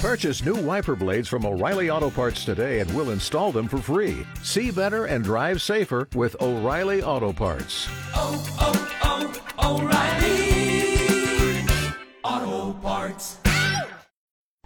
Purchase new wiper blades from O'Reilly Auto Parts today and we'll install them for free. See better and drive safer with O'Reilly Auto Parts. Oh, oh, oh, O'Reilly Auto Parts.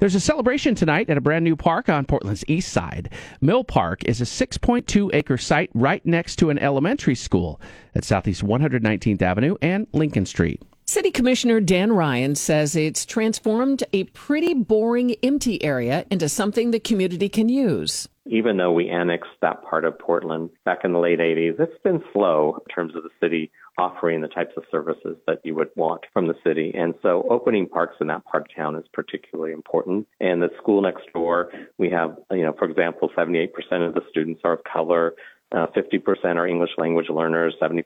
There's a celebration tonight at a brand new park on Portland's east side. Mill Park is a 6.2 acre site right next to an elementary school at Southeast 119th Avenue and Lincoln Street. City Commissioner Dan Ryan says it's transformed a pretty boring, empty area into something the community can use. Even though we annexed that part of Portland back in the late 80s, it's been slow in terms of the city offering the types of services that you would want from the city. And so opening parks in that part of town is particularly important. And the school next door, we have, you know, for example, 78% of the students are of color. Uh, 50% are English language learners, 70%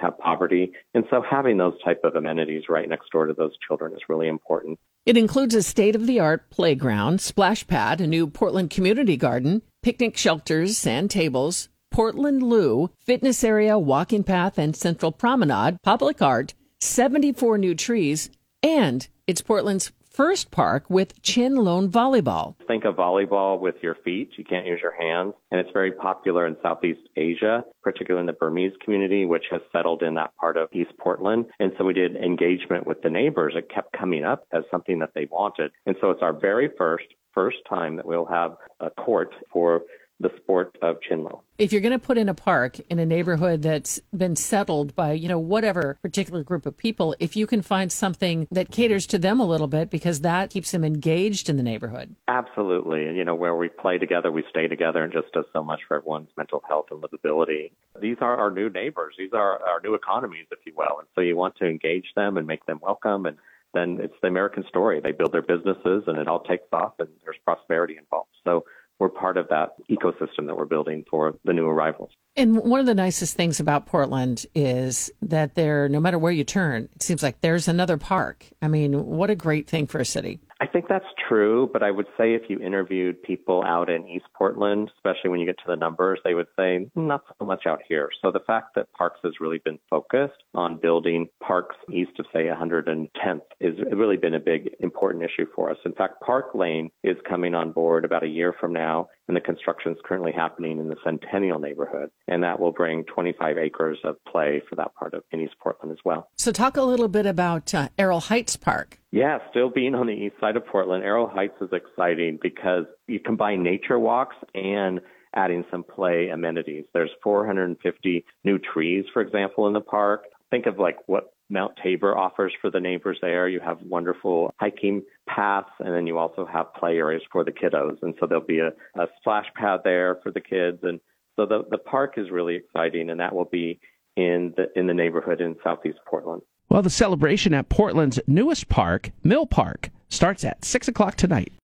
have poverty. And so having those type of amenities right next door to those children is really important. It includes a state of the art playground, splash pad, a new Portland community garden, picnic shelters, sand tables, Portland Loo, fitness area, walking path, and central promenade, public art, 74 new trees, and it's Portland's first park with Chinlone Volleyball. Think of volleyball with your feet. You can't use your hands. And it's very popular in Southeast Asia, particularly in the Burmese community, which has settled in that part of East Portland. And so we did engagement with the neighbors. It kept coming up as something that they wanted. And so it's our very first first time that we'll have a court for the sport of chinlone. If you're going to put in a park in a neighborhood that's been settled by, you know, whatever particular group of people, if you can find something that caters to them a little bit because that keeps them engaged in the neighborhood. Absolutely. And, you know, where we play together, we stay together and just does so much for everyone's mental health and livability. These are our new neighbors. These are our new economies, if you will. And so you want to engage them and make them welcome and then it's the American story. They build their businesses and it all takes off and there's prosperity involved. So we're part of that ecosystem that we're building for the new arrivals. And one of the nicest things about Portland is that there, no matter where you turn, it seems like there's another park. I mean, what a great thing for a city. I think that's true, but I would say if you interviewed people out in East Portland, especially when you get to the numbers, they would say not so much out here. So the fact that Parks has really been focused on building parks east of, say, 110th is really been a big important issue for us. In fact, Park Lane is coming on board about a year from now, and the construction is currently happening in the Centennial neighborhood, and that will bring 25 acres of play for that part of in East Portland as well. So talk a little bit about uh, Errol Heights Park. Yeah, still being on the east side of Portland, Errol Heights is exciting because you combine nature walks and adding some play amenities. There's 450 new trees, for example, in the park. Think of like what Mount Tabor offers for the neighbors there. You have wonderful hiking paths, and then you also have play areas for the kiddos. And so there'll be a, a splash pad there for the kids. And so the, the park is really exciting, and that will be in the in the neighborhood in Southeast Portland. Well, the celebration at Portland's newest park, Mill Park, starts at 6 o'clock tonight.